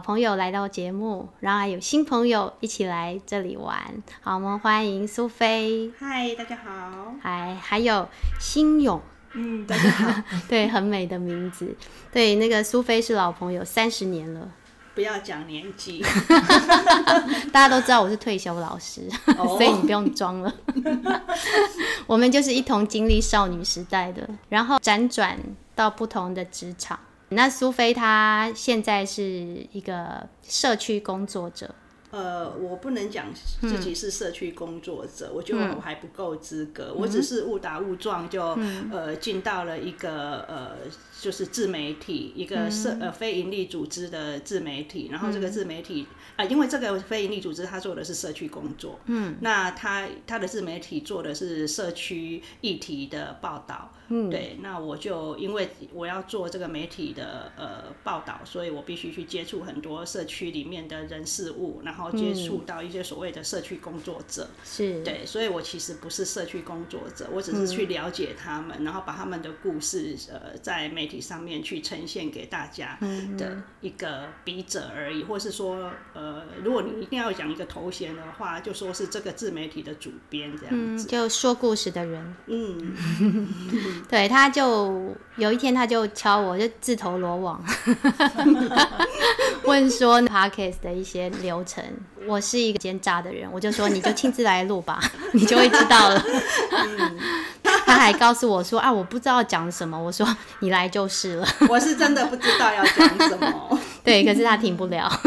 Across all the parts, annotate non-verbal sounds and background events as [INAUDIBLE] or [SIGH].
老朋友来到节目，然后还有新朋友一起来这里玩。好，我们欢迎苏菲，嗨，大家好。还还有新勇，嗯，大家好。[LAUGHS] 对，很美的名字。对，那个苏菲是老朋友，三十年了。不要讲年纪，[LAUGHS] 大家都知道我是退休老师，[LAUGHS] 所以你不用装了。我们就是一同经历少女时代的，然后辗转到不同的职场。那苏菲她现在是一个社区工作者。呃，我不能讲自己是社区工作者，我觉得我还不够资格。我只是误打误撞就呃进到了一个呃就是自媒体一个社呃非营利组织的自媒体，然后这个自媒体啊，因为这个非营利组织他做的是社区工作，嗯，那他他的自媒体做的是社区议题的报道。嗯，对，那我就因为我要做这个媒体的呃报道，所以我必须去接触很多社区里面的人事物，然后接触到一些所谓的社区工作者。是，对，所以我其实不是社区工作者，我只是去了解他们，然后把他们的故事呃在媒体上面去呈现给大家的一个笔者而已，或是说呃，如果你一定要讲一个头衔的话，就说是这个自媒体的主编这样子，就说故事的人。嗯。[LAUGHS] 对，他就有一天他就敲我，就自投罗网，[LAUGHS] 问说 podcast 的一些流程。我是一个奸诈的人，我就说你就亲自来录吧，[LAUGHS] 你就会知道了。他还告诉我说啊，我不知道讲什么。我说你来就是了。[LAUGHS] 我是真的不知道要讲什么。[LAUGHS] 对，可是他停不了。[LAUGHS]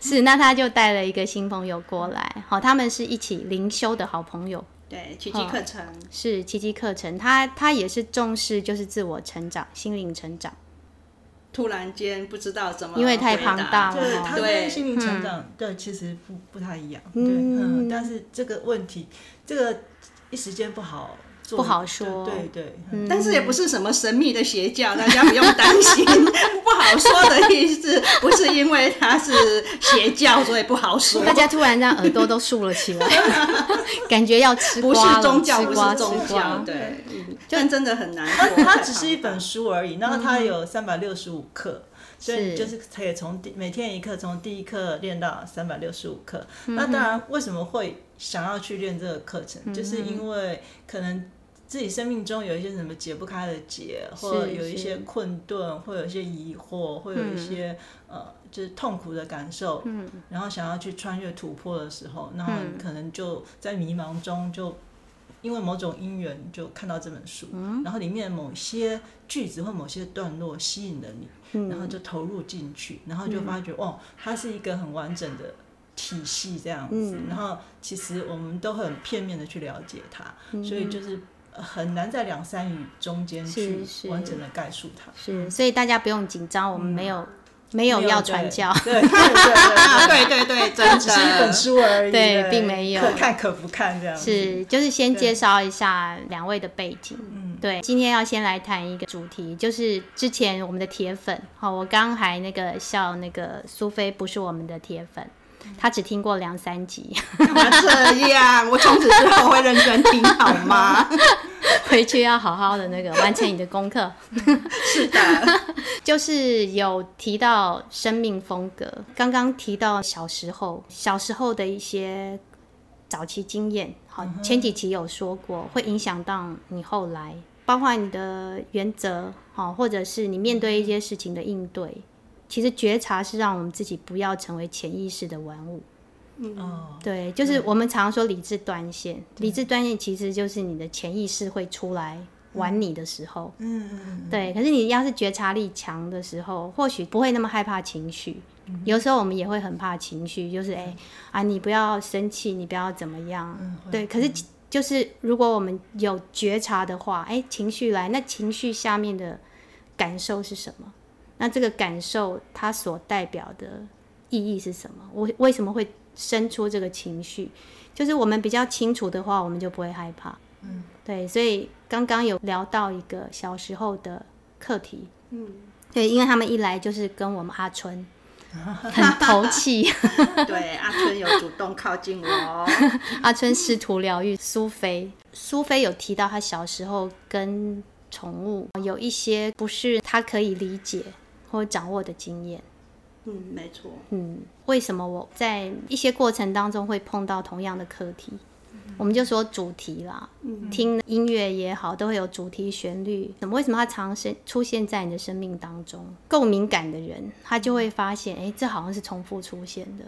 是，那他就带了一个新朋友过来，好，他们是一起灵修的好朋友。对，奇迹课程是奇迹课程，他他也是重视就是自我成长、心灵成长。突然间不知道怎么，因为太庞大了，对，他跟心灵成长对其实不不太一样，对，嗯，但是这个问题，这个一时间不好。不好说，对对，但是也不是什么神秘的邪教，大家不用担心。[LAUGHS] 不好说的意思，不是因为它是邪教，所以不好说。[LAUGHS] 大家突然让耳朵都竖了起来，[LAUGHS] 感觉要吃瓜不是宗教，不是宗教，对，但真的很难。它只是一本书而已，然后它有三百六十五课。所以就是可以从第每天一课，从第一课练到三百六十五课。那当然，为什么会想要去练这个课程？就是因为可能自己生命中有一些什么解不开的结，或者有一些困顿，会有一些疑惑，会有一些呃，就是痛苦的感受。嗯。然后想要去穿越突破的时候，那可能就在迷茫中，就因为某种因缘就看到这本书，然后里面某些句子或某些段落吸引了你。然后就投入进去，然后就发觉哦，它是一个很完整的体系这样子。然后其实我们都很片面的去了解它，所以就是很难在两三语中间去完整的概述它。是，所以大家不用紧张，我们没有。没有要传教，对对对对对。对，真 [LAUGHS] [LAUGHS] 只是一本书而已，对，并没有。可看可不看这样。是，就是先介绍一下两位的背景。嗯，对，今天要先来谈一个主题，就是之前我们的铁粉，好，我刚还那个笑那个苏菲不是我们的铁粉。他只听过两三集，干嘛这样？我从此之后会认真听，好吗？[LAUGHS] 回去要好好的那个完成你的功课。[LAUGHS] 是的，[LAUGHS] 就是有提到生命风格，刚刚提到小时候，小时候的一些早期经验。好，前几期有说过，会影响到你后来，包括你的原则，好，或者是你面对一些事情的应对。其实觉察是让我们自己不要成为潜意识的玩物。嗯，对，就是我们常说理智断线，理智断线其实就是你的潜意识会出来玩你的时候。嗯嗯。对，可是你要是觉察力强的时候，或许不会那么害怕情绪。有时候我们也会很怕情绪，就是哎啊，你不要生气，你不要怎么样。对，可是就是如果我们有觉察的话，哎，情绪来，那情绪下面的感受是什么？那这个感受它所代表的意义是什么？我为什么会生出这个情绪？就是我们比较清楚的话，我们就不会害怕。嗯，对。所以刚刚有聊到一个小时候的课题。嗯，对，因为他们一来就是跟我们阿春 [LAUGHS] 很投气。[LAUGHS] 对，阿春有主动靠近我。[LAUGHS] 阿春试图疗愈苏菲。苏菲有提到她小时候跟宠物有一些不是她可以理解。或掌握的经验。嗯，没错。嗯，为什么我在一些过程当中会碰到同样的课题？我们就说主题啦，听音乐也好，都会有主题旋律。怎么？为什么它常生出现在你的生命当中？够敏感的人，他就会发现，哎，这好像是重复出现的。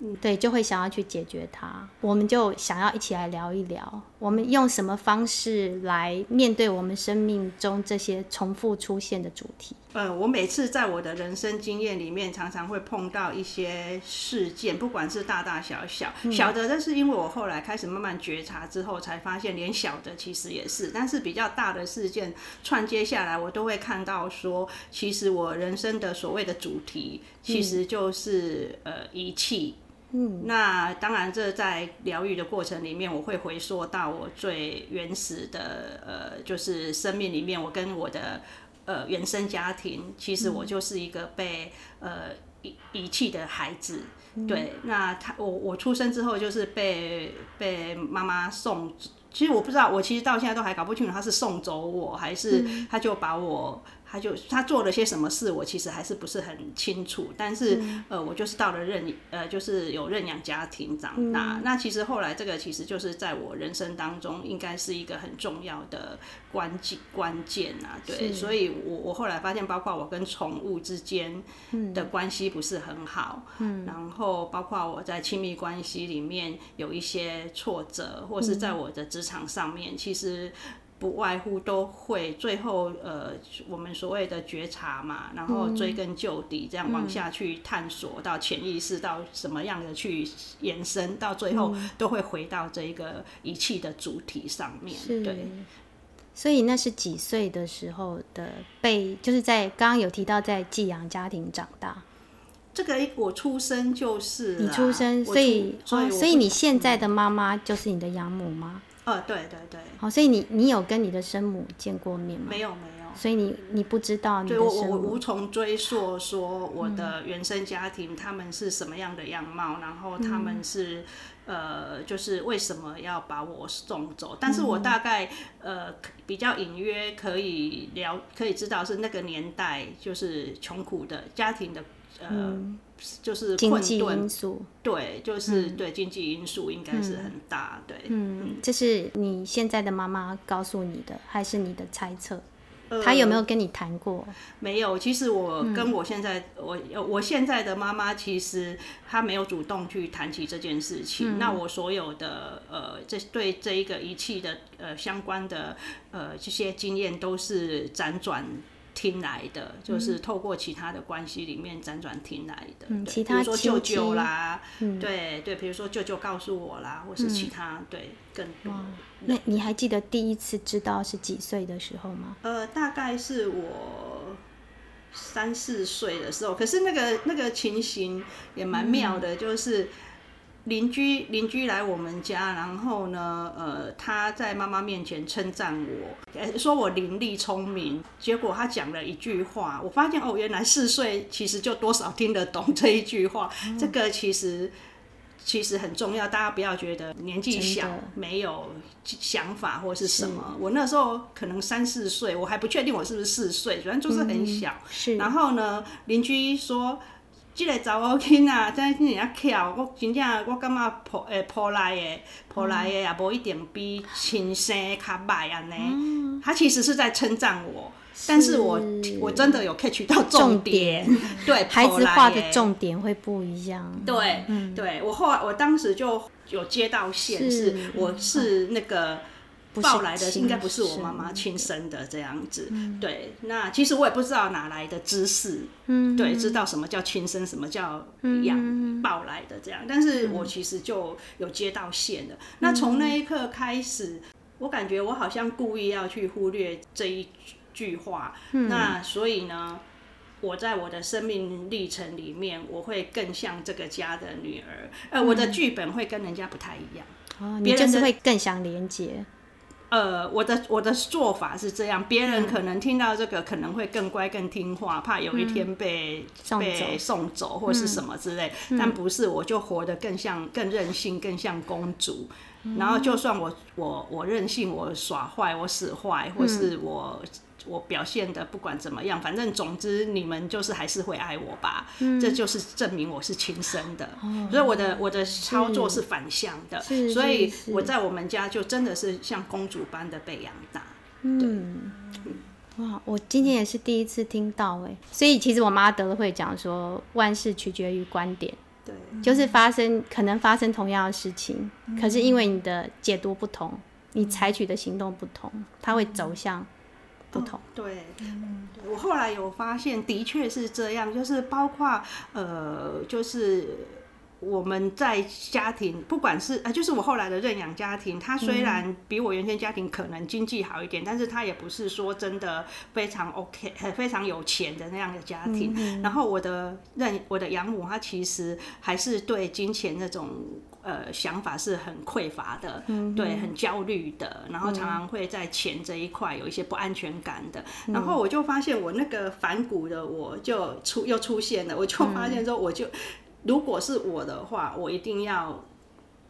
嗯对，就会想要去解决它。我们就想要一起来聊一聊，我们用什么方式来面对我们生命中这些重复出现的主题？呃，我每次在我的人生经验里面，常常会碰到一些事件，不管是大大小小，小的，但是因为我后来开始慢慢觉察之后，才发现连小的其实也是，但是比较大的事件串接下来，我都会看到说，其实我人生的所谓的主题，其实就是呃遗弃。嗯，那当然，这在疗愈的过程里面，我会回溯到我最原始的呃，就是生命里面，我跟我的。呃，原生家庭，其实我就是一个被呃遗遗弃的孩子。对，那他我我出生之后就是被被妈妈送，其实我不知道，我其实到现在都还搞不清楚他是送走我还是他就把我。他就他做了些什么事，我其实还是不是很清楚。但是呃，我就是到了认呃，就是有认养家庭长大。那其实后来这个其实就是在我人生当中，应该是一个很重要的关键关键啊。对，所以我我后来发现，包括我跟宠物之间的关系不是很好。嗯。然后包括我在亲密关系里面有一些挫折，或是在我的职场上面，其实。不外乎都会最后呃，我们所谓的觉察嘛，然后追根究底，这样往下去探索到潜意识，到什么样的去延伸，到最后都会回到这一个仪器的主体上面。对，所以那是几岁的时候的被，就是在刚刚有提到在寄养家庭长大。这个我出生就是你出生，所以所以你现在的妈妈就是你的养母吗？呃，对对对，好，所以你你有跟你的生母见过面吗？没有没有，所以你你不知道你的生母，我无从追溯说我的原生家庭他们是什么样的样貌，然后他们是呃，就是为什么要把我送走？但是我大概呃比较隐约可以了，可以知道是那个年代就是穷苦的家庭的呃。就是经济因素，对，就是对经济因素应该是很大，对。嗯，这是你现在的妈妈告诉你的，还是你的猜测？她有没有跟你谈过？没有。其实我跟我现在我我现在的妈妈，其实她没有主动去谈起这件事情。那我所有的呃，这对这一个仪器的呃相关的呃这些经验，都是辗转。听来的就是透过其他的关系里面辗转听来的，比如说舅舅啦，对对，比如说舅舅告诉我啦，或是其他对更多。那你还记得第一次知道是几岁的时候吗？呃，大概是我三四岁的时候，可是那个那个情形也蛮妙的，就是。邻居邻居来我们家，然后呢，呃，他在妈妈面前称赞我，说我伶俐聪明。结果他讲了一句话，我发现哦，原来四岁其实就多少听得懂这一句话。这个其实其实很重要，大家不要觉得年纪小没有想法或是什么。我那时候可能三四岁，我还不确定我是不是四岁，反正就是很小。是。然后呢，邻居说。即个查某囡仔真真正巧，我真正我感觉抱诶抱来诶抱来诶也无一定比亲生较歹安尼。他其实是在称赞我，但是我我真的有 catch 到重点。[LAUGHS] 对，孩子画的重点会不一样。对，对我后来我当时就有接到线，是我是那个。抱来的应该不是我妈妈亲生的这样子，对。那其实我也不知道哪来的知识，嗯对，知道什么叫亲生，什么叫养抱来的这样。但是我其实就有接到线了。那从那一刻开始，我感觉我好像故意要去忽略这一句话。那所以呢，我在我的生命历程里面，我会更像这个家的女儿。呃，我的剧本会跟人家不太一样。哦，你就是会更想连接。呃，我的我的做法是这样，别人可能听到这个可能会更乖更听话，怕有一天被被送走。或是什么之类，但不是，我就活得更像更任性，更像公主。然后就算我我我任性，我耍坏，我使坏，或是我我表现的不管怎么样，反正总之你们就是还是会爱我吧。这就是证明我是亲生的，所以我的我的操作是反向的，是所以我在我们家就真的是像公主般的被养大。嗯，哇，我今天也是第一次听到哎，所以其实我妈得了会讲说，万事取决于观点，对，就是发生可能发生同样的事情，可是因为你的解读不同，你采取的行动不同，它会走向不同。对，对我后来有发现，的确是这样，就是包括呃，就是我们在家庭，不管是呃，就是我后来的认养家庭，他虽然比我原先家庭可能经济好一点，但是他也不是说真的非常 OK，呃非常有钱的那样的家庭。然后我的认我的养母，她其实还是对金钱那种。呃，想法是很匮乏的，嗯对，很焦虑的，然后常常会在钱这一块有一些不安全感的。然后我就发现我那个反骨的我就出又出现了，我就发现说，我就如果是我的话，我一定要。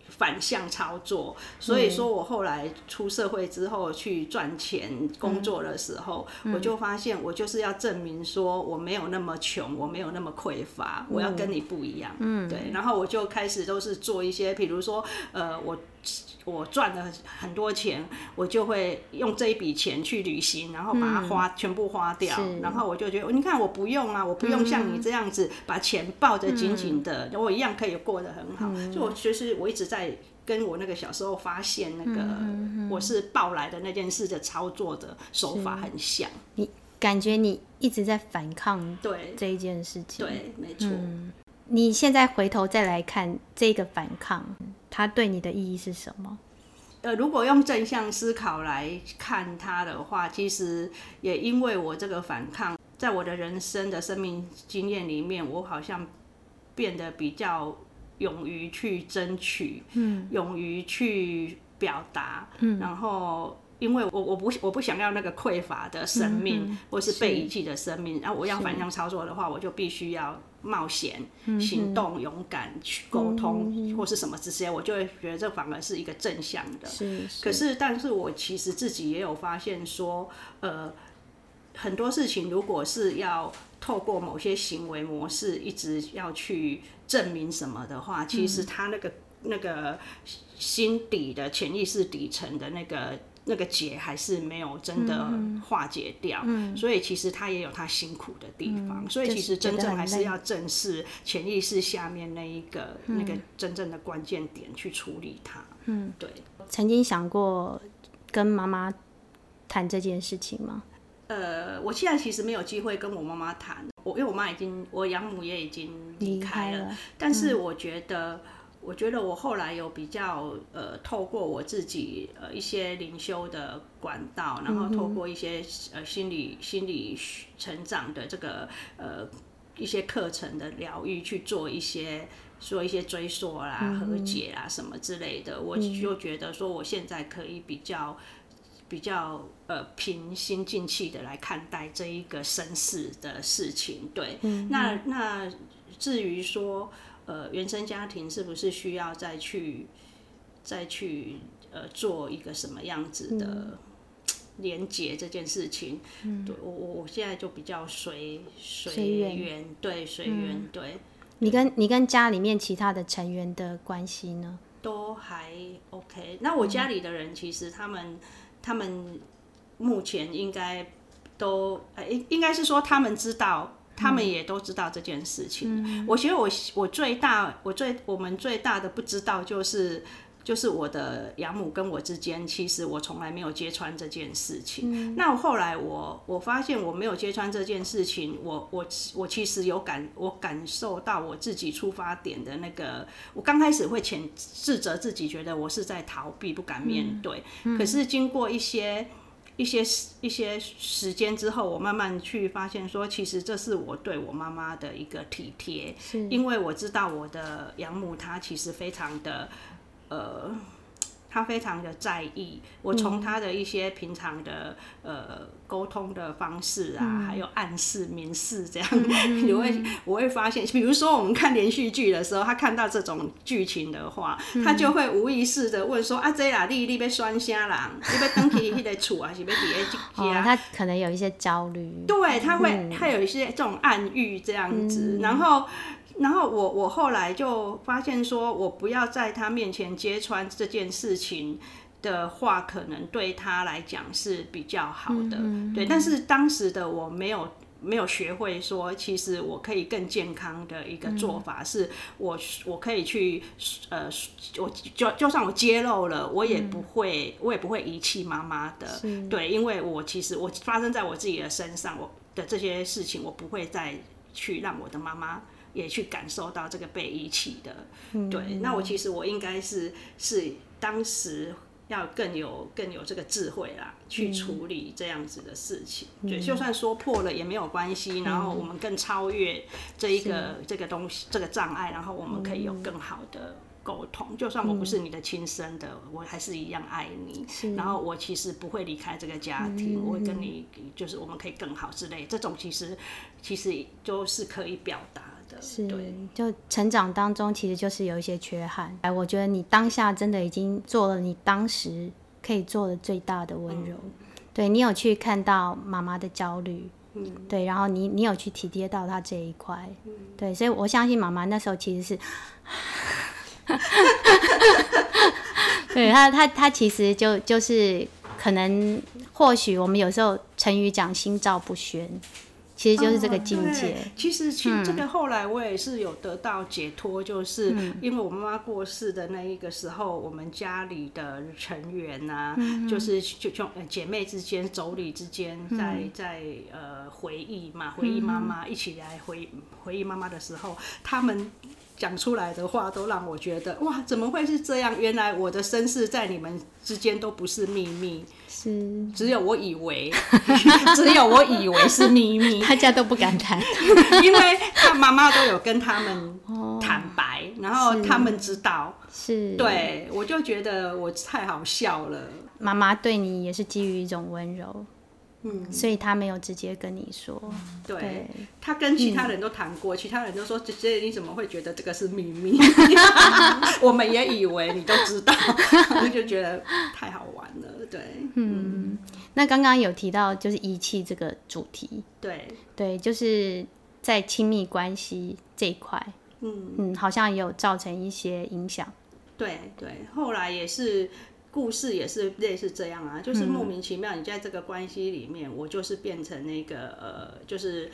反向操作，所以说我后来出社会之后去赚钱工作的时候，我就发现我就是要证明说我没有那么穷，我没有那么匮乏，我要跟你不一样。嗯，对，然后我就开始都是做一些，比如说，呃，我。我赚了很多钱，我就会用这一笔钱去旅行，然后把它花全部花掉，然后我就觉得，你看我不用啊，我不用像你这样子把钱抱得紧紧的，我一样可以过得很好。就我其实我一直在跟我那个小时候发现那个我是抱来的那件事的操作的手法很像。你感觉你一直在反抗对这一件事情，对，没错。你现在回头再来看这个反抗。它对你的意义是什么？呃，如果用正向思考来看它的话，其实也因为我这个反抗，在我的人生的生命经验里面，我好像变得比较勇于去争取，嗯，勇于去表达，嗯，然后因为我我不我不想要那个匮乏的生命，或是被遗弃的生命，然后我要反向操作的话，我就必须要。冒险、行动、勇敢去沟通，或是什么这些，我就会觉得这反而是一个正向的。是。可是，但是我其实自己也有发现说，呃，很多事情如果是要透过某些行为模式一直要去证明什么的话，其实他那个那个心底的潜意识底层的那个。那个结还是没有真的化解掉，所以其实他也有他辛苦的地方。所以其实真正还是要正视潜意识下面那一个那个真正的关键点去处理它。嗯，对。曾经想过跟妈妈谈这件事情吗？呃，我现在其实没有机会跟我妈妈谈，我因为我妈已经，我养母也已经离开了。但是我觉得。我觉得我后来有比较呃，透过我自己呃一些灵修的管道，然后透过一些呃心理心理成长的这个呃一些课程的疗愈去做一些做一些追溯啦、和解啊什么之类的，我就觉得说我现在可以比较比较呃平心静气的来看待这一个身世的事情。对，那那至于说。呃，原生家庭是不是需要再去再去呃做一个什么样子的连接这件事情？对我我我现在就比较随随缘，对随缘，对。你跟你跟家里面其他的成员的关系呢？都还 OK。那我家里的人其实他们他们目前应该都呃应应该是说他们知道。他们也都知道这件事情。我觉得我我最大我最我们最大的不知道就是就是我的养母跟我之间，其实我从来没有揭穿这件事情。那后来我我发现我没有揭穿这件事情，我我我其实有感我感受到我自己出发点的那个，我刚开始会谴自责自己，觉得我是在逃避，不敢面对。可是经过一些。一些一些时间之后，我慢慢去发现，说其实这是我对我妈妈的一个体贴，因为我知道我的养母她其实非常的，呃，他非常的在意。我从他的一些平常的呃沟通的方式啊，还有暗示、明示这样，[LAUGHS] 你会我会发现，比如说我们看连续剧的时候，他看到这种剧情的话，他就会无意识的问说：“啊，这啦，你你被酸虾啦，你要登去迄个厝啊，是要伫 [LAUGHS] 哦，家？”他可能有一些焦虑。对，他会他有一些这种暗喻这样子，然后。然后我我后来就发现说，我不要在他面前揭穿这件事情的话，可能对他来讲是比较好的。对，但是当时的我没有没有学会说，其实我可以更健康的一个做法是，我我可以去呃，我就就算我揭露了，我也不会我也不会遗弃妈妈的。对，因为我其实我发生在我自己的身上，我的这些事情，我不会再去让我的妈妈。也去感受到这个被遗弃的，对。那我其实我应该是是当时要更有更有这个智慧啦，去处理这样子的事情。对，就算说破了也没有关系，然后我们更超越这一个这个东西这个障碍，然后我们可以有更好的沟通。就算我不是你的亲生的，我还是一样爱你。然后我其实不会离开这个家庭，我会跟你就是我们可以更好之类。这种其实其实都是可以表达。是，就成长当中，其实就是有一些缺憾。哎，我觉得你当下真的已经做了你当时可以做的最大的温柔。对你有去看到妈妈的焦虑，嗯，对，然后你你有去体贴到她这一块，嗯，对，所以我相信妈妈那时候其实是，[LAUGHS] 对她她她其实就就是可能或许我们有时候成语讲心照不宣。其实就是这个境界。其实，其实这个后来我也是有得到解脱，就是因为我妈妈过世的那一个时候，我们家里的成员呐，就是就就姐妹之间、妯娌之间，在在呃回忆嘛，回忆妈妈，一起来回回忆妈妈的时候，他们。讲出来的话都让我觉得哇，怎么会是这样？原来我的身世在你们之间都不是秘密，是只有我以为，[LAUGHS] 只有我以为是秘密，大家都不敢谈，[LAUGHS] 因为他妈妈都有跟他们坦白，然后他们知道，是对我就觉得我太好笑了。妈妈对你也是基于一种温柔。嗯，所以他没有直接跟你说，对他跟其他人都谈过，其他人都说姐姐你怎么会觉得这个是秘密？[LAUGHS] 我们也以为你都知道，我就觉得太好玩了。对，嗯，那刚刚有提到就是遗弃这个主题，对对，就是在亲密关系这一块，嗯嗯，好像也有造成一些影响。对对，后来也是。故事也是类似这样啊，就是莫名其妙，你在这个关系里面，我就是变成那个呃，就是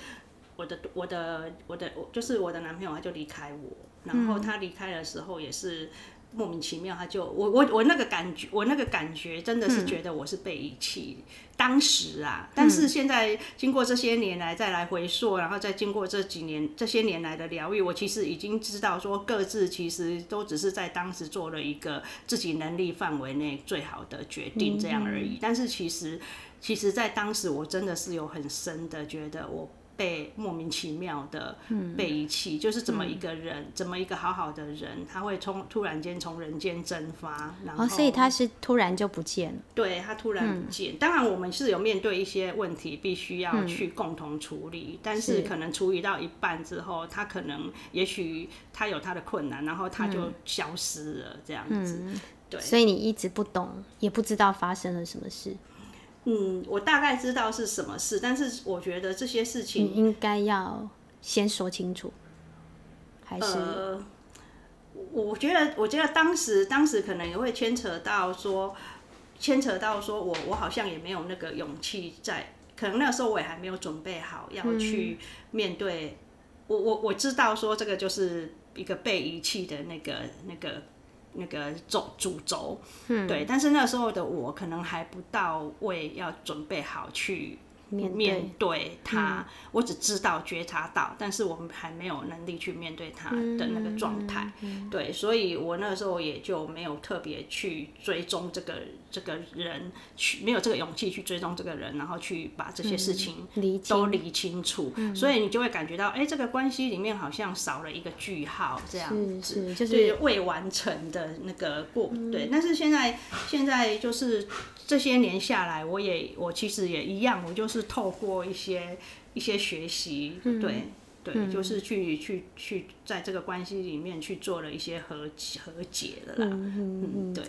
我的我的我的，就是我的男朋友他就离开我，然后他离开的时候也是。莫名其妙，他就我我我那个感觉，我那个感觉真的是觉得我是被遗弃。当时啊，但是现在经过这些年来再来回溯，然后再经过这几年这些年来的疗愈，我其实已经知道说各自其实都只是在当时做了一个自己能力范围内最好的决定这样而已。但是其实其实，在当时我真的是有很深的觉得我。被莫名其妙的被遗弃，就是怎么一个人，怎么一个好好的人，他会从突然间从人间蒸发，然后所以他是突然就不见了。对他突然不见，当然我们是有面对一些问题，必须要去共同处理，但是可能处理到一半之后，他可能也许他有他的困难，然后他就消失了这样子。对，所以你一直不懂，也不知道发生了什么事。嗯，我大概知道是什么事，但是我觉得这些事情应该要先说清楚，还是？呃，我觉得，我觉得当时，当时可能也会牵扯到说，牵扯到说我，我好像也没有那个勇气在，可能那时候我也还没有准备好要去面对。我我我知道说这个就是一个被遗弃的那个那个。那个主主轴，对，但是那时候的我可能还不到位，要准备好去面对他。我只知道觉察到，但是我们还没有能力去面对他的那个状态。对，所以我那时候也就没有特别去追踪这个这个人，去没有这个勇气去追踪这个人，然后去把这些事情都理清楚。所以你就会感觉到，哎，这个关系里面好像少了一个句号，这样子，就是未完成的那个过。对，但是现在现在就是这些年下来，我也我其实也一样，我就是透过一些一些学习，对对，就是去去去在这个关系里面去做了一些和和解的啦。嗯对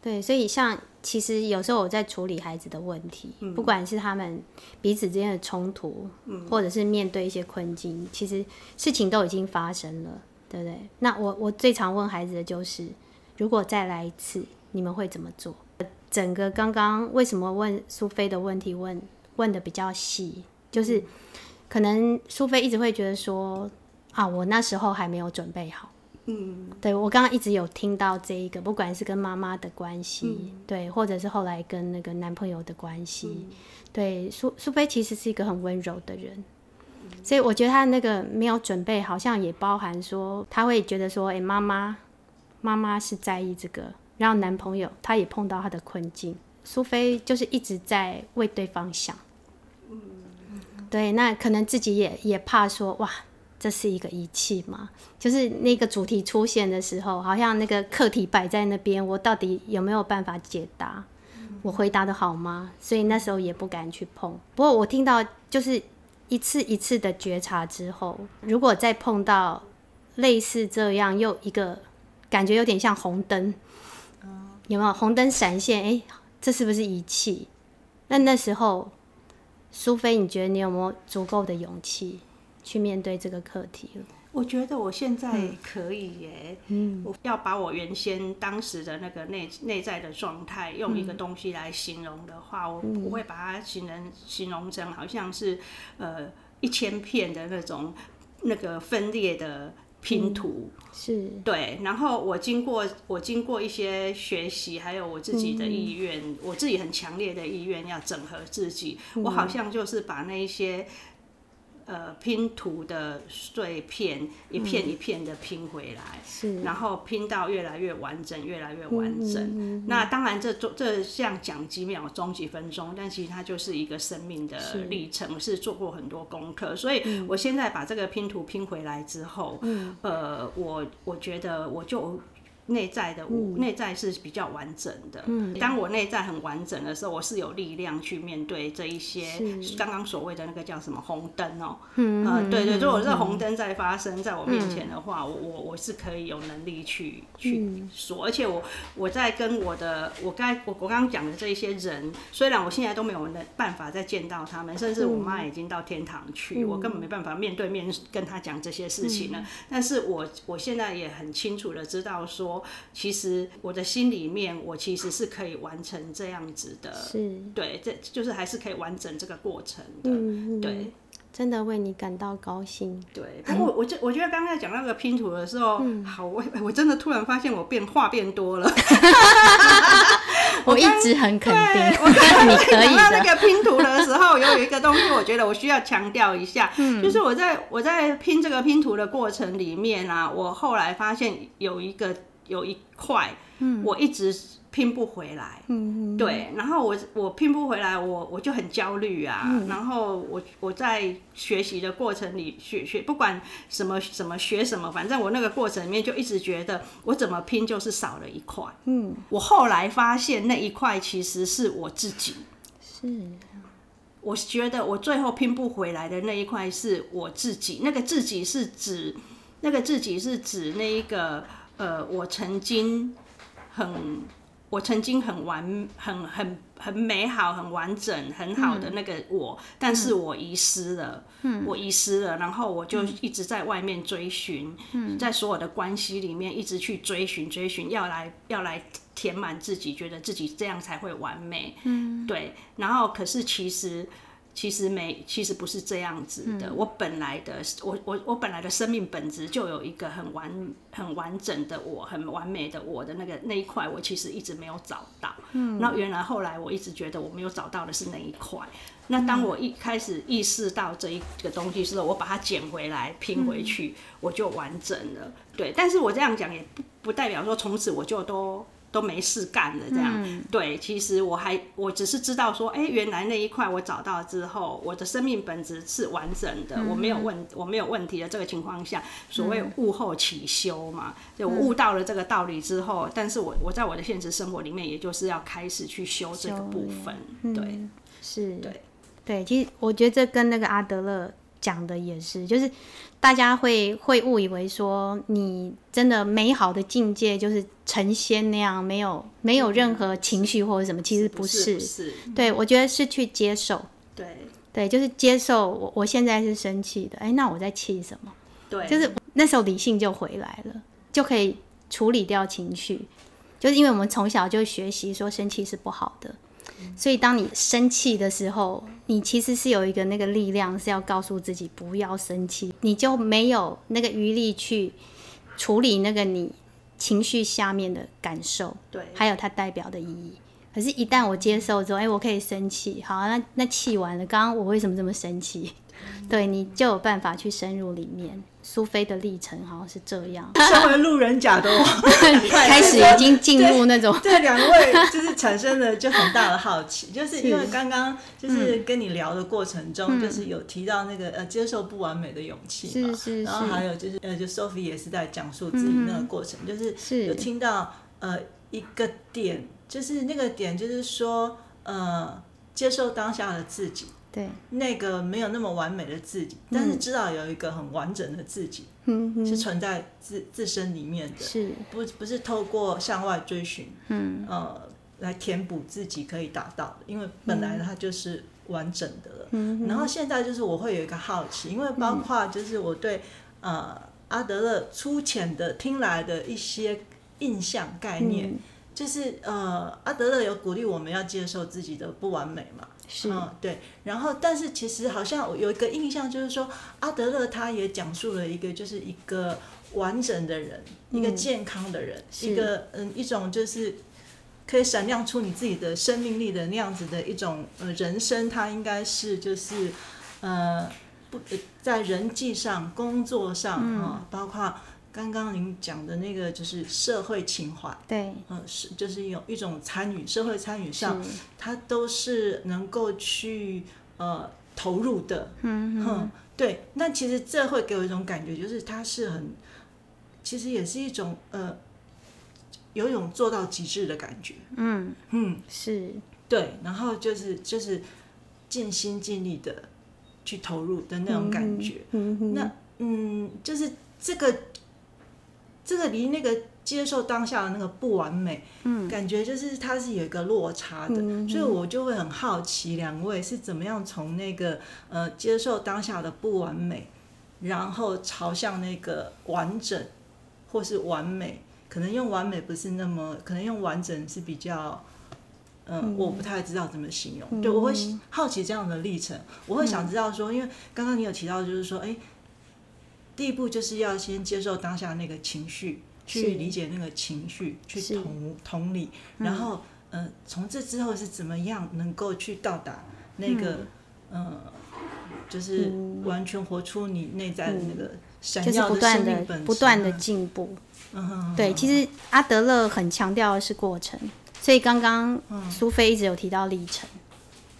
对，所以像其实有时候我在处理孩子的问题，不管是他们彼此之间的冲突，或者是面对一些困境，其实事情都已经发生了，对不对？那我我最常问孩子的就是。如果再来一次，你们会怎么做？整个刚刚为什么问苏菲的问题问问的比较细，就是可能苏菲一直会觉得说啊，我那时候还没有准备好。嗯，对我刚刚一直有听到这一个，不管是跟妈妈的关系，对，或者是后来跟那个男朋友的关系，对，苏苏菲其实是一个很温柔的人，所以我觉得她那个没有准备，好像也包含说她会觉得说，哎，妈妈。妈妈是在意这个，然后男朋友他也碰到他的困境，苏菲就是一直在为对方想。对，那可能自己也也怕说，哇，这是一个仪器嘛？就是那个主题出现的时候，好像那个课题摆在那边，我到底有没有办法解答？我回答的好吗？所以那时候也不敢去碰。不过我听到就是一次一次的觉察之后，如果再碰到类似这样又一个。感觉有点像红灯，有没有红灯闪现？哎，这是不是仪器？那那时候，苏菲，你觉得你有没有足够的勇气去面对这个课题了？我觉得我现在可以耶。嗯，我要把我原先当时的那个内内在的状态，用一个东西来形容的话，我不会把它形容形容成好像是呃一千片的那种那个分裂的。拼图。是。对，然后我经过我经过一些学习，还有我自己的意愿，我自己很强烈的意愿要整合自己，我好像就是把那一些。呃，拼图的碎片一片一片的拼回来，是，然后拼到越来越完整，越来越完整。那当然，这这像讲几秒钟、几分钟，但其实它就是一个生命的历程，是做过很多功课。所以我现在把这个拼图拼回来之后，呃，我我觉得我就。内在的我，内在是比较完整的。当我内在很完整的时候，我是有力量去面对这一些刚刚所谓的那个叫什么红灯哦。嗯，对对，如果这红灯在发生在我面前的话，我我我是可以有能力去去说。而且我我在跟我的我该我我刚刚讲的这一些人，虽然我现在都没有能办法再见到他们，甚至我妈已经到天堂去，我根本没办法面对面跟他讲这些事情了。但是我我现在也很清楚的知道说。其实我的心里面，我其实是可以完成这样子的，是，对，这就是还是可以完整这个过程的，对，真的为你感到高兴。对，不过我就我觉得刚才讲那个拼图的时候，好，我我真的突然发现我变话变多了。[LAUGHS] 我一直很肯定，我 [LAUGHS] 看你讲到那个拼图的时候，有一个东西，我觉得我需要强调一下，就是我在我在拼这个拼图的过程里面啊，我后来发现有一个。有一块，我一直拼不回来，对，然后我我拼不回来，我我就很焦虑啊。然后我我在学习的过程里学学，不管什么什么学什么，反正我那个过程里面就一直觉得我怎么拼就是少了一块。嗯，我后来发现那一块其实是我自己，是，我觉得我最后拼不回来的那一块是我自己，那个自己是指那个自己是指那一个。呃，我曾经很，我曾经很完，很很很美好，很完整，很好的那个我，但是我遗失了，嗯，我遗失了，然后我就一直在外面追寻，嗯，在所有的关系里面一直去追寻，追寻，要来要来填满自己，觉得自己这样才会完美，嗯，对，然后可是其实其实没，其实不是这样子的。我本来的，我我我本来的生命本质就有一个很完很完整的我，很完美的我的那个那一块，我其实一直没有找到。嗯，那原来后来我一直觉得我没有找到的是那一块。那当我一开始意识到这一个东西时候，我把它捡回来拼回去，我就完整了。对，但是我这样讲也不不代表说从此我就都。都没事干的这样，对，其实我还我只是知道说，哎，原来那一块我找到之后，我的生命本质是完整的，我没有问我没有问题的这个情况下，所谓悟后起修嘛，就我悟到了这个道理之后，但是我我在我的现实生活里面，也就是要开始去修这个部分，对，是，对，对，其实我觉得这跟那个阿德勒。讲的也是，就是大家会会误以为说你真的美好的境界就是成仙那样，没有没有任何情绪或者什么，其实不是。是，对我觉得是去接受。对对，就是接受我我现在是生气的，哎，那我在气什么？对，就是那时候理性就回来了，就可以处理掉情绪。就是因为我们从小就学习说生气是不好的。所以，当你生气的时候，你其实是有一个那个力量，是要告诉自己不要生气，你就没有那个余力去处理那个你情绪下面的感受，对，还有它代表的意义。可是，一旦我接受之后，哎，我可以生气，好，那那气完了，刚刚我为什么这么生气？[LAUGHS] 对你就有办法去深入里面。苏菲的历程好像是这样。[LAUGHS] 身为路人甲的我，[LAUGHS] 开始已经进入那种对两位就是产生了就很大的好奇，[LAUGHS] 就是因为刚刚就是跟你聊的过程中，就是有提到那个呃接受不完美的勇气嘛，然后还有就是呃就 Sophie 也是在讲述自己那个过程，就是有听到呃一个点，就是那个点就是说呃接受当下的自己。对，那个没有那么完美的自己，但是知道有一个很完整的自己，是存在自自身里面的，是。不不是透过向外追寻，嗯。呃来填补自己可以达到的，因为本来它就是完整的了。嗯，然后现在就是我会有一个好奇，因为包括就是我对呃阿德勒粗浅的听来的一些印象概念，就是呃阿德勒有鼓励我们要接受自己的不完美嘛。嗯，对，然后但是其实好像有一个印象，就是说阿德勒他也讲述了一个，就是一个完整的人，一个健康的人，一个嗯一种就是可以闪亮出你自己的生命力的那样子的一种呃人生，他应该是就是呃不在人际上、工作上啊，包括。刚刚您讲的那个就是社会情怀，对，嗯，是就是有一种参与社会参与上，他都是能够去呃投入的，嗯哼，对。那其实这会给我一种感觉，就是他是很，其实也是一种呃，有一种做到极致的感觉，嗯嗯，是对。然后就是就是尽心尽力的去投入的那种感觉，嗯那嗯，就是这个。这个离那个接受当下的那个不完美，嗯，感觉就是它是有一个落差的，所以我就会很好奇两位是怎么样从那个呃接受当下的不完美，然后朝向那个完整或是完美，可能用完美不是那么，可能用完整是比较，嗯，我不太知道怎么形容，对我会好奇这样的历程，我会想知道说，因为刚刚你有提到就是说，哎。第一步就是要先接受当下那个情绪，去理解那个情绪，去同同理，然后，呃，从这之后是怎么样能够去到达那个，呃，就是完全活出你内在的那个闪耀的生命本不断的进步。对，其实阿德勒很强调的是过程，所以刚刚苏菲一直有提到历程。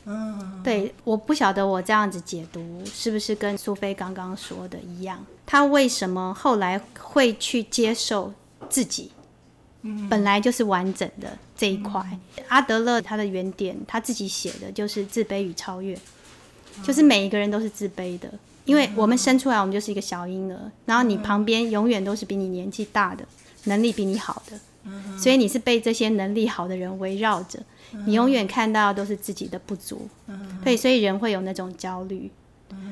嗯，对，我不晓得我这样子解读是不是跟苏菲刚刚说的一样。他为什么后来会去接受自己？嗯，本来就是完整的这一块。阿德勒他的原点，他自己写的就是自卑与超越，就是每一个人都是自卑的，因为我们生出来我们就是一个小婴儿，然后你旁边永远都是比你年纪大的，能力比你好的，所以你是被这些能力好的人围绕着。你永远看到都是自己的不足，对，所以人会有那种焦虑，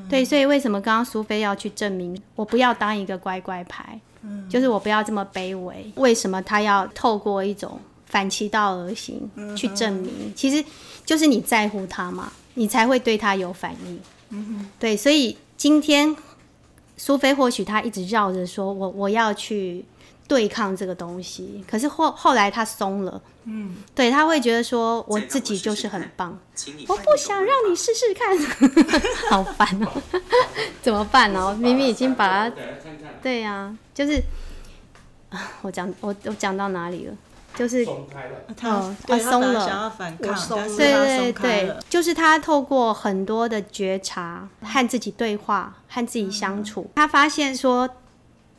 对，所以为什么刚刚苏菲要去证明我不要当一个乖乖牌，就是我不要这么卑微？为什么他要透过一种反其道而行去证明，其实就是你在乎他嘛，你才会对他有反应。对，所以今天苏菲或许他一直绕着说我我要去对抗这个东西，可是后后来他松了。嗯，对他会觉得说我自己就是很棒，我不想让你试试看，[LAUGHS] 好烦哦，[LAUGHS] 怎么办呢？明明已经把它，对呀，就是我讲我我讲到哪里了？就是他他松了，想要反抗，对对对，就是他透过很多的觉察和自己对话，和自己相处，他发现说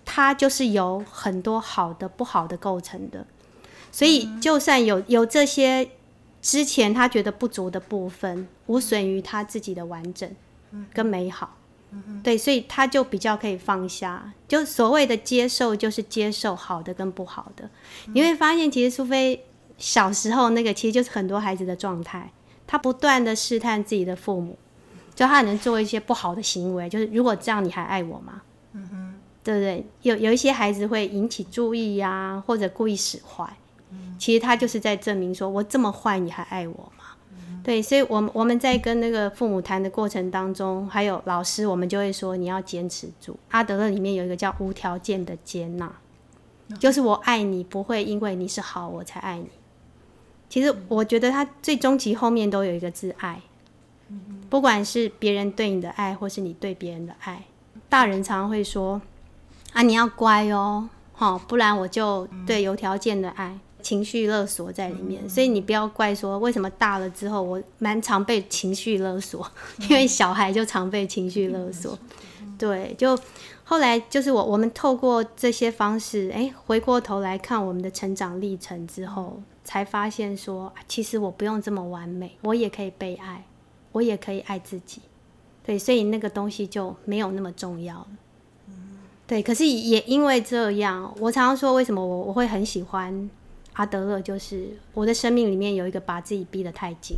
他就是有很多好的、不好的构成的。所以，就算有有这些之前他觉得不足的部分，无损于他自己的完整跟美好。对，所以他就比较可以放下。就所谓的接受，就是接受好的跟不好的。你会发现，其实苏菲小时候那个，其实就是很多孩子的状态。他不断的试探自己的父母，就他能做一些不好的行为，就是如果这样，你还爱我吗？对不对？有有一些孩子会引起注意呀，或者故意使坏。其实他就是在证明说，我这么坏，你还爱我吗？对，所以，我们我们在跟那个父母谈的过程当中，还有老师，我们就会说，你要坚持住。阿德勒里面有一个叫无条件的接纳，就是我爱你，不会因为你是好我才爱你。其实我觉得他最终极后面都有一个字爱，不管是别人对你的爱，或是你对别人的爱。大人常常会说，啊，你要乖哦，好，不然我就对有条件的爱。情绪勒索在里面，所以你不要怪说为什么大了之后我蛮常被情绪勒索，因为小孩就常被情绪勒索。对，就后来就是我我们透过这些方式，哎，回过头来看我们的成长历程之后，才发现说，其实我不用这么完美，我也可以被爱，我也可以爱自己。对，所以那个东西就没有那么重要了。对，可是也因为这样，我常常说，为什么我我会很喜欢。阿德勒就是我的生命里面有一个把自己逼得太紧，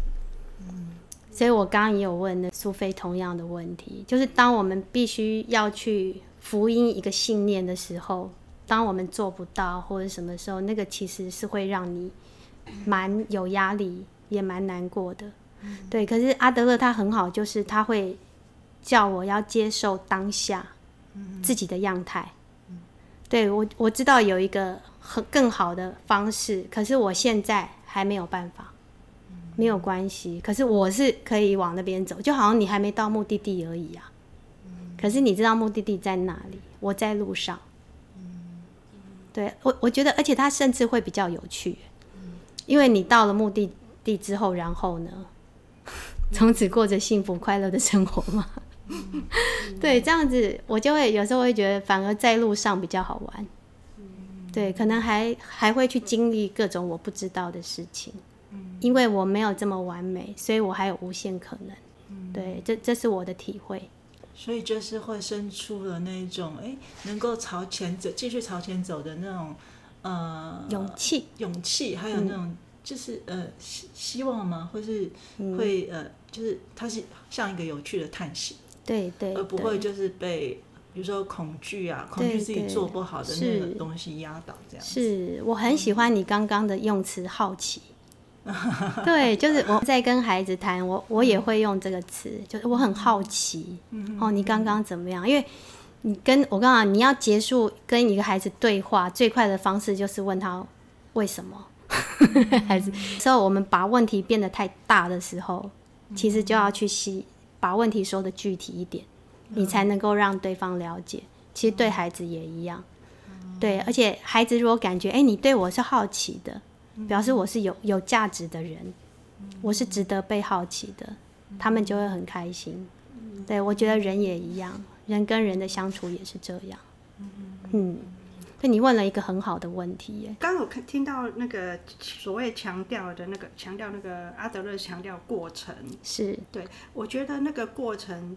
嗯，所以我刚刚也有问那苏菲同样的问题，就是当我们必须要去福音一个信念的时候，当我们做不到或者什么时候，那个其实是会让你蛮有压力，也蛮难过的，对。可是阿德勒他很好，就是他会叫我要接受当下自己的样态，对我我知道有一个。很更好的方式，可是我现在还没有办法，没有关系。可是我是可以往那边走，就好像你还没到目的地而已啊。可是你知道目的地在哪里？我在路上。对我，我觉得，而且它甚至会比较有趣，因为你到了目的地之后，然后呢，[LAUGHS] 从此过着幸福快乐的生活嘛。对，这样子我就会有时候会觉得，反而在路上比较好玩。对，可能还还会去经历各种我不知道的事情，因为我没有这么完美，所以我还有无限可能。对，这这是我的体会。所以就是会生出了那种哎，能够朝前走，继续朝前走的那种呃勇气，勇气，还有那种就是呃希希望吗？或是会呃，就是它是像一个有趣的探险，对对，而不会就是被。比如说恐惧啊，恐惧自己做不好的那个东西压倒这样。是我很喜欢你刚刚的用词，好奇。[LAUGHS] 对，就是我在跟孩子谈，我我也会用这个词，就是我很好奇。哦，你刚刚怎么样？因为你跟我刚刚你要结束跟一个孩子对话，最快的方式就是问他为什么。[LAUGHS] 孩子，之后我们把问题变得太大的时候，其实就要去细把问题说的具体一点。你才能够让对方了解，其实对孩子也一样，对，而且孩子如果感觉，哎，你对我是好奇的，表示我是有有价值的人，我是值得被好奇的，他们就会很开心。对我觉得人也一样，人跟人的相处也是这样。嗯，你问了一个很好的问题耶。刚有看听到那个所谓强调的那个强调那个阿德勒强调过程，是对我觉得那个过程。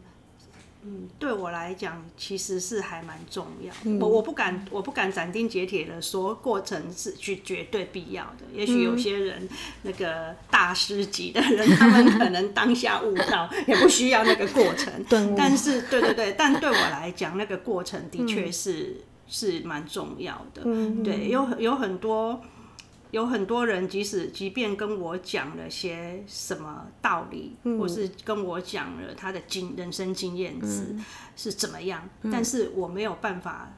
嗯，对我来讲，其实是还蛮重要。我我不敢，我不敢斩钉截铁的说过程是绝绝对必要的。也许有些人那个大师级的人，他们可能当下悟到，也不需要那个过程。[LAUGHS] 但是，对对对，但对我来讲，那个过程的确是是蛮重要的。对，有有很多。有很多人，即使即便跟我讲了些什么道理，或是跟我讲了他的经人生经验值是怎么样，但是我没有办法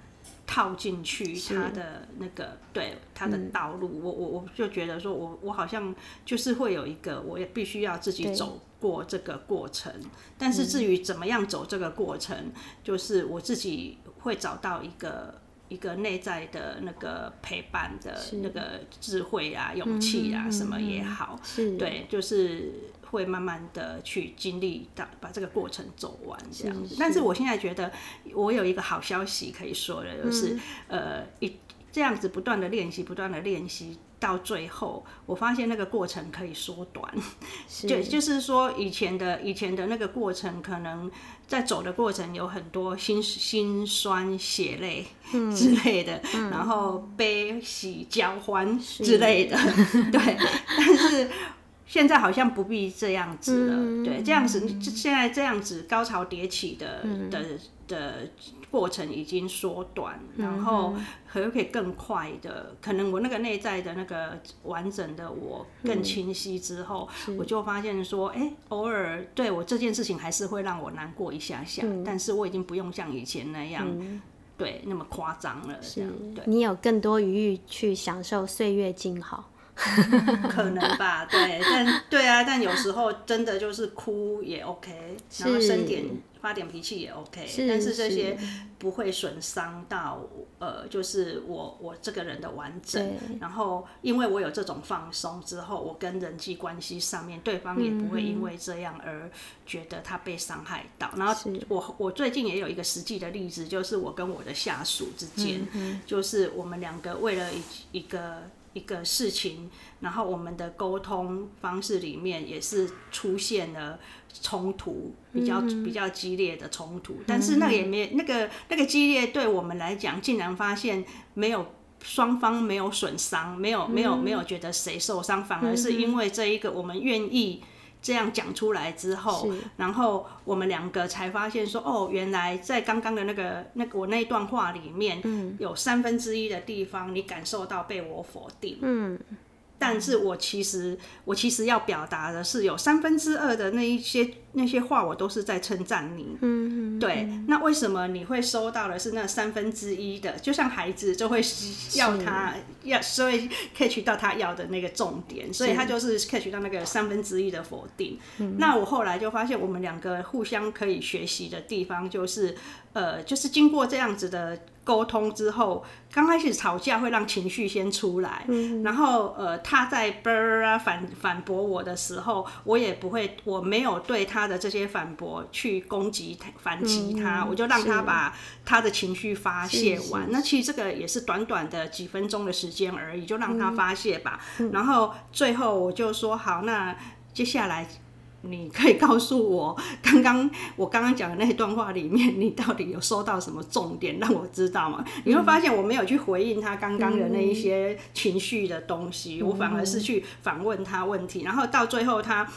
套进去他的那个对他的道路，我我我就觉得说我我好像就是会有一个，我也必须要自己走过这个过程，但是至于怎么样走这个过程，就是我自己会找到一个。一个内在的那个陪伴的那个智慧啊、勇气啊，什么也好，对，就是会慢慢的去经历到把这个过程走完这样子。但是我现在觉得，我有一个好消息可以说的，就是呃，一这样子不断的练习，不断的练习。到最后，我发现那个过程可以缩短，[LAUGHS] 就就是说以前的以前的那个过程，可能在走的过程有很多心心酸血泪 [LAUGHS] 之类的，然后悲喜交欢之类的，[LAUGHS] 对。但是现在好像不必这样子了，对，这样子现在这样子高潮迭起的的的。过程已经缩短，然后可不可以更快的？可能我那个内在的那个完整的我更清晰之后，我就发现说，哎，偶尔对我这件事情还是会让我难过一下下，但是我已经不用像以前那样，对，那么夸张了。这样，对，你有更多余裕去享受岁月静好，[LAUGHS] 可能吧？对，但对啊，但有时候真的就是哭也 OK，然后生点。发点脾气也 OK，但是这些不会损伤到呃，就是我我这个人的完整。然后因为我有这种放松之后，我跟人际关系上面，对方也不会因为这样而觉得他被伤害到。然后我我最近也有一个实际的例子，就是我跟我的下属之间，就是我们两个为了一一个。一个事情，然后我们的沟通方式里面也是出现了冲突，比较比较激烈的冲突。但是那也没那个那个激烈，对我们来讲，竟然发现没有双方没有损伤，没有没有没有觉得谁受伤，反而是因为这一个我们愿意。这样讲出来之后，然后我们两个才发现说，哦，原来在刚刚的那个那个我那一段话里面，有三分之一的地方你感受到被我否定。嗯。但是我其实，我其实要表达的是，有三分之二的那一些那些话，我都是在称赞你。嗯，对。那为什么你会收到的是那三分之一的？就像孩子就会要他要，所以 catch 到他要的那个重点，所以他就是 catch 到那个三分之一的否定。那我后来就发现，我们两个互相可以学习的地方，就是呃，就是经过这样子的。沟通之后，刚开始吵架会让情绪先出来，然后呃，他在啵啊反反驳我的时候，我也不会，我没有对他的这些反驳去攻击他、反击他，我就让他把他的情绪发泄完。那其实这个也是短短的几分钟的时间而已，就让他发泄吧。然后最后我就说好，那接下来。你可以告诉我，刚刚我刚刚讲的那段话里面，你到底有收到什么重点，让我知道吗？你会发现我没有去回应他刚刚的那一些情绪的东西，我反而是去反问他问题，然后到最后他。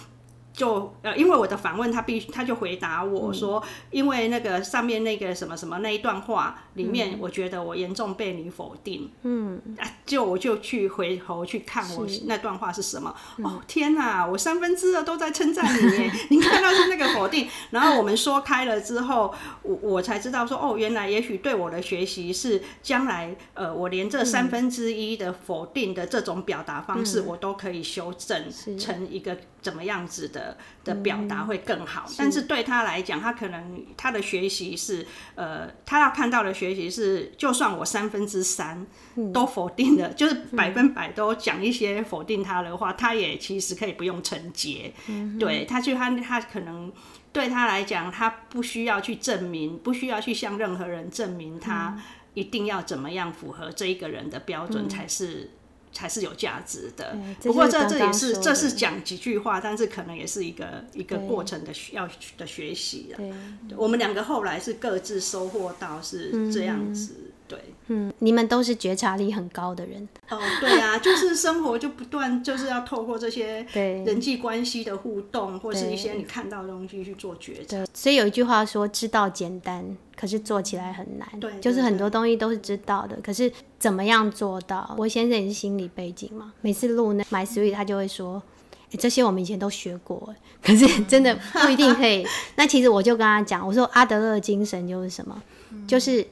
就呃，因为我的反问，他必须他就回答我说，因为那个上面那个什么什么那一段话里面，我觉得我严重被你否定。嗯，啊，就我就去回头去看我那段话是什么。哦，天哪，我三分之二都在称赞你，[LAUGHS] 你看到是那个否定。然后我们说开了之后，我我才知道说，哦，原来也许对我的学习是将来呃，我连这三分之一的否定的这种表达方式，我都可以修正成一个。怎么样子的的表达会更好？但是对他来讲，他可能他的学习是，呃，他要看到的学习是，就算我三分之三都否定了，[LAUGHS] 就是百分百都讲一些否定他的话，他也其实可以不用承接。对他，就他他可能对他来讲，他不需要去证明，不需要去向任何人证明他一定要怎么样符合这一个人的标准才是。才是有价值的。不过这这也是这是讲几句话，但是可能也是一个一个过程的需要的学习了。我们两个后来是各自收获到是这样子。对，嗯，你们都是觉察力很高的人，哦，对啊，[LAUGHS] 就是生活就不断就是要透过这些对人际关系的互动，或是一些你看到的东西去做觉察。所以有一句话说，知道简单，可是做起来很难。对就是很多东西都是知道的，可是怎么样做到？我先生也是心理背景嘛，每次录那 My Sweet，他就会说。诶这些我们以前都学过，[LAUGHS] 可是真的不一定可以。那其实我就跟他讲，我说阿德勒的精神就是什么？就是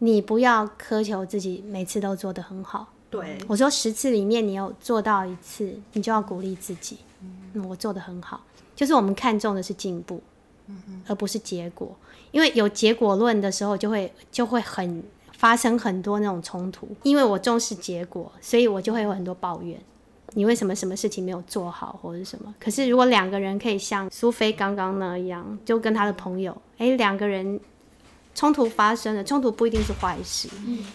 你不要苛求自己每次都做得很好。对，我说十次里面你有做到一次，你就要鼓励自己，嗯，我做得很好。就是我们看重的是进步，而不是结果。因为有结果论的时候，就会就会很发生很多那种冲突。因为我重视结果，所以我就会有很多抱怨。你为什么什么事情没有做好，或者什么？可是如果两个人可以像苏菲刚刚那样，就跟他的朋友，诶，两个人冲突发生了，冲突不一定是坏事，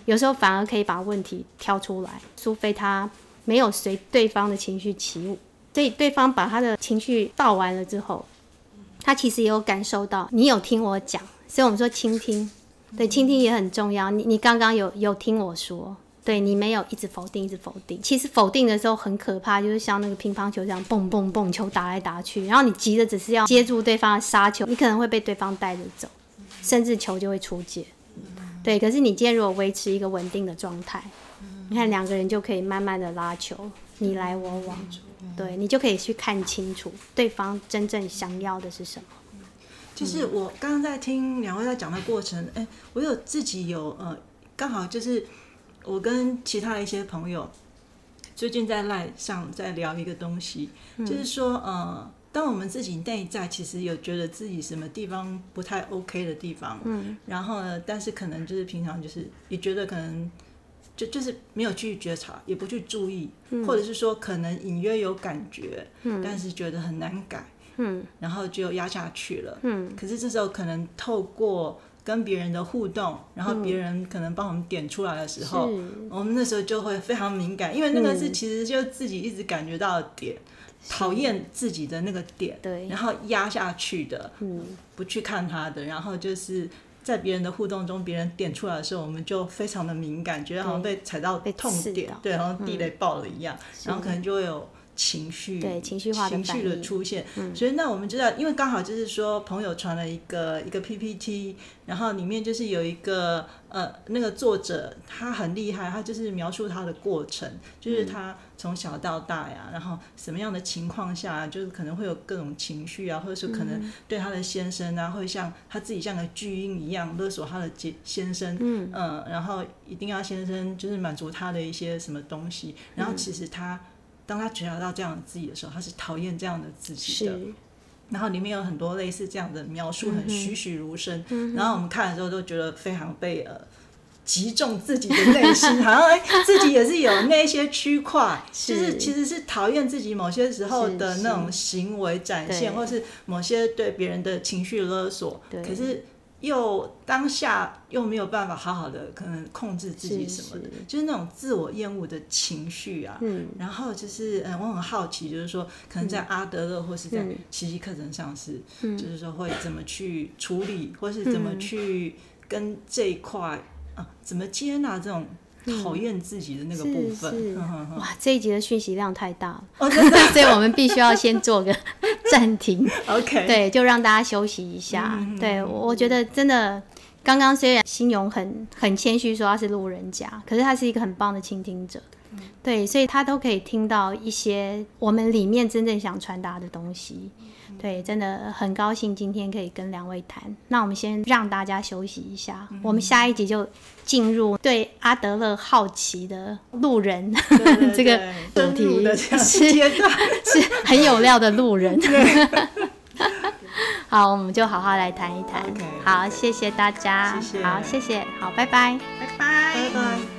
有时候反而可以把问题挑出来。苏菲她没有随对方的情绪起舞，所以对方把他的情绪倒完了之后，他其实也有感受到你有听我讲，所以我们说倾听，对，倾听也很重要。你你刚刚有有听我说。对你没有一直否定，一直否定。其实否定的时候很可怕，就是像那个乒乓球这样蹦蹦蹦，球打来打去，然后你急的只是要接住对方的杀球，你可能会被对方带着走，甚至球就会出界。对，可是你今天如果维持一个稳定的状态，你看两个人就可以慢慢的拉球，你来我往，对你就可以去看清楚对方真正想要的是什么。就是我刚刚在听两位在讲的过程，哎、我有自己有呃，刚好就是我跟其他的一些朋友最近在赖上在聊一个东西，就是说呃，当我们自己内在其实有觉得自己什么地方不太 OK 的地方，嗯，然后呢，但是可能就是平常就是也觉得可能。就就是没有去觉察，也不去注意，或者是说可能隐约有感觉，但是觉得很难改，嗯然后就压下去了。嗯，可是这时候可能透过跟别人的互动，然后别人可能帮我们点出来的时候，我们那时候就会非常敏感，因为那个是其实就自己一直感觉到的点，讨厌自己的那个点，对。然后压下去的，嗯，不去看他的，然后就是。在别人的互动中，别人点出来的时候，我们就非常的敏感，觉得好像被踩到痛点，对，好像地雷爆了一样，然后可能就会有情绪，对情绪化的情绪的出现。所以那我们知道，因为刚好就是说，朋友传了一个一个 PPT，然后里面就是有一个呃那个作者他很厉害，他就是描述他的过程，就是他从小到大呀，然后什么样的情况下，就是可能会有各种情绪啊，或者说可能对他的先生啊，会像他自己像个巨婴一样勒索他的先先生，嗯。然后一定要先生就是满足他的一些什么东西，然后其实他。当他觉察到这样的自己的时候，他是讨厌这样的自己的。然后里面有很多类似这样的描述，很栩栩如生。然后我们看的时候都觉得非常被呃击中自己的内心，[LAUGHS] 好像哎自己也是有那些区块，就是其实是讨厌自己某些时候的那种行为展现，对或是某些对别人的情绪勒索。可是又当下又没有办法好好的可能控制自己什么的，是。就是那种自我厌恶的情绪啊。嗯，然后就是，嗯，我很好奇，就是说，可能在阿德勒或是在嗯。奇迹课程上是，就是说会怎么去处理，或是怎么去跟这一块啊，怎么接纳这种讨厌自己的那个部分。[LAUGHS] 哇，这一集的讯息量太大了，[LAUGHS] 哦，所以我们必须要先做个 [LAUGHS] 暂停，，OK，对，就让大家休息一下。对，我我觉得真的，刚刚虽然新勇很很谦虚说他是路人甲，可是他是一个很棒的倾听者。对，所以他都可以听到一些我们里面真正想传达的东西。对，真的很高兴今天可以跟两位谈。那我们先让大家休息一下，我们下一集就进入对阿德勒好奇的路人对 [LAUGHS] 对这个主题是阶段，[LAUGHS] 是很有料的路人。[LAUGHS] 好，我们就好好来谈一谈。好，谢谢大家。谢谢好，谢谢。好，拜拜。拜拜拜拜。